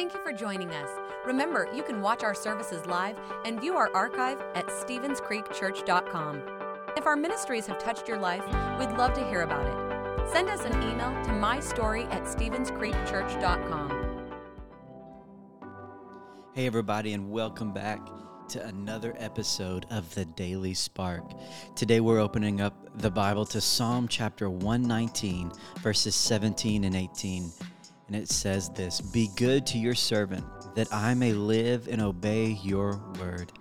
Thank you for joining us. Remember, you can watch our services live and view our archive at StevensCreekChurch.com. If our ministries have touched your life, we'd love to hear about it. Send us an email to mystory at StevensCreekChurch.com. Hey, everybody, and welcome back to another episode of the Daily Spark. Today, we're opening up the Bible to Psalm chapter 119, verses 17 and 18. And it says this Be good to your servant, that I may live and obey your word.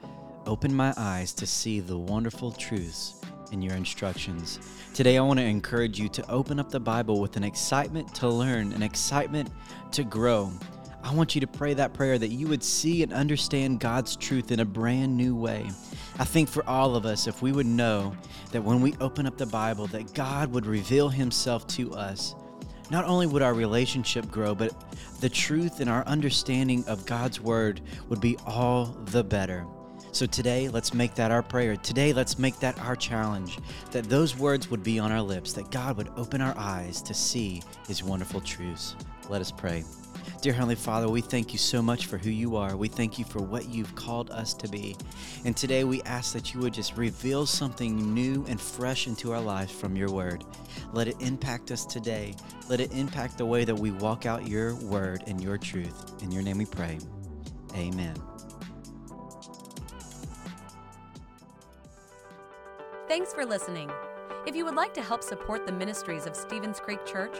Open my eyes to see the wonderful truths in your instructions. Today, I want to encourage you to open up the Bible with an excitement to learn, an excitement to grow. I want you to pray that prayer that you would see and understand God's truth in a brand new way. I think for all of us, if we would know that when we open up the Bible, that God would reveal Himself to us, not only would our relationship grow, but the truth and our understanding of God's Word would be all the better. So today, let's make that our prayer. Today, let's make that our challenge that those words would be on our lips, that God would open our eyes to see His wonderful truths. Let us pray. Dear Heavenly Father, we thank you so much for who you are. We thank you for what you've called us to be. And today we ask that you would just reveal something new and fresh into our lives from your word. Let it impact us today. Let it impact the way that we walk out your word and your truth. In your name we pray. Amen. Thanks for listening. If you would like to help support the ministries of Stevens Creek Church,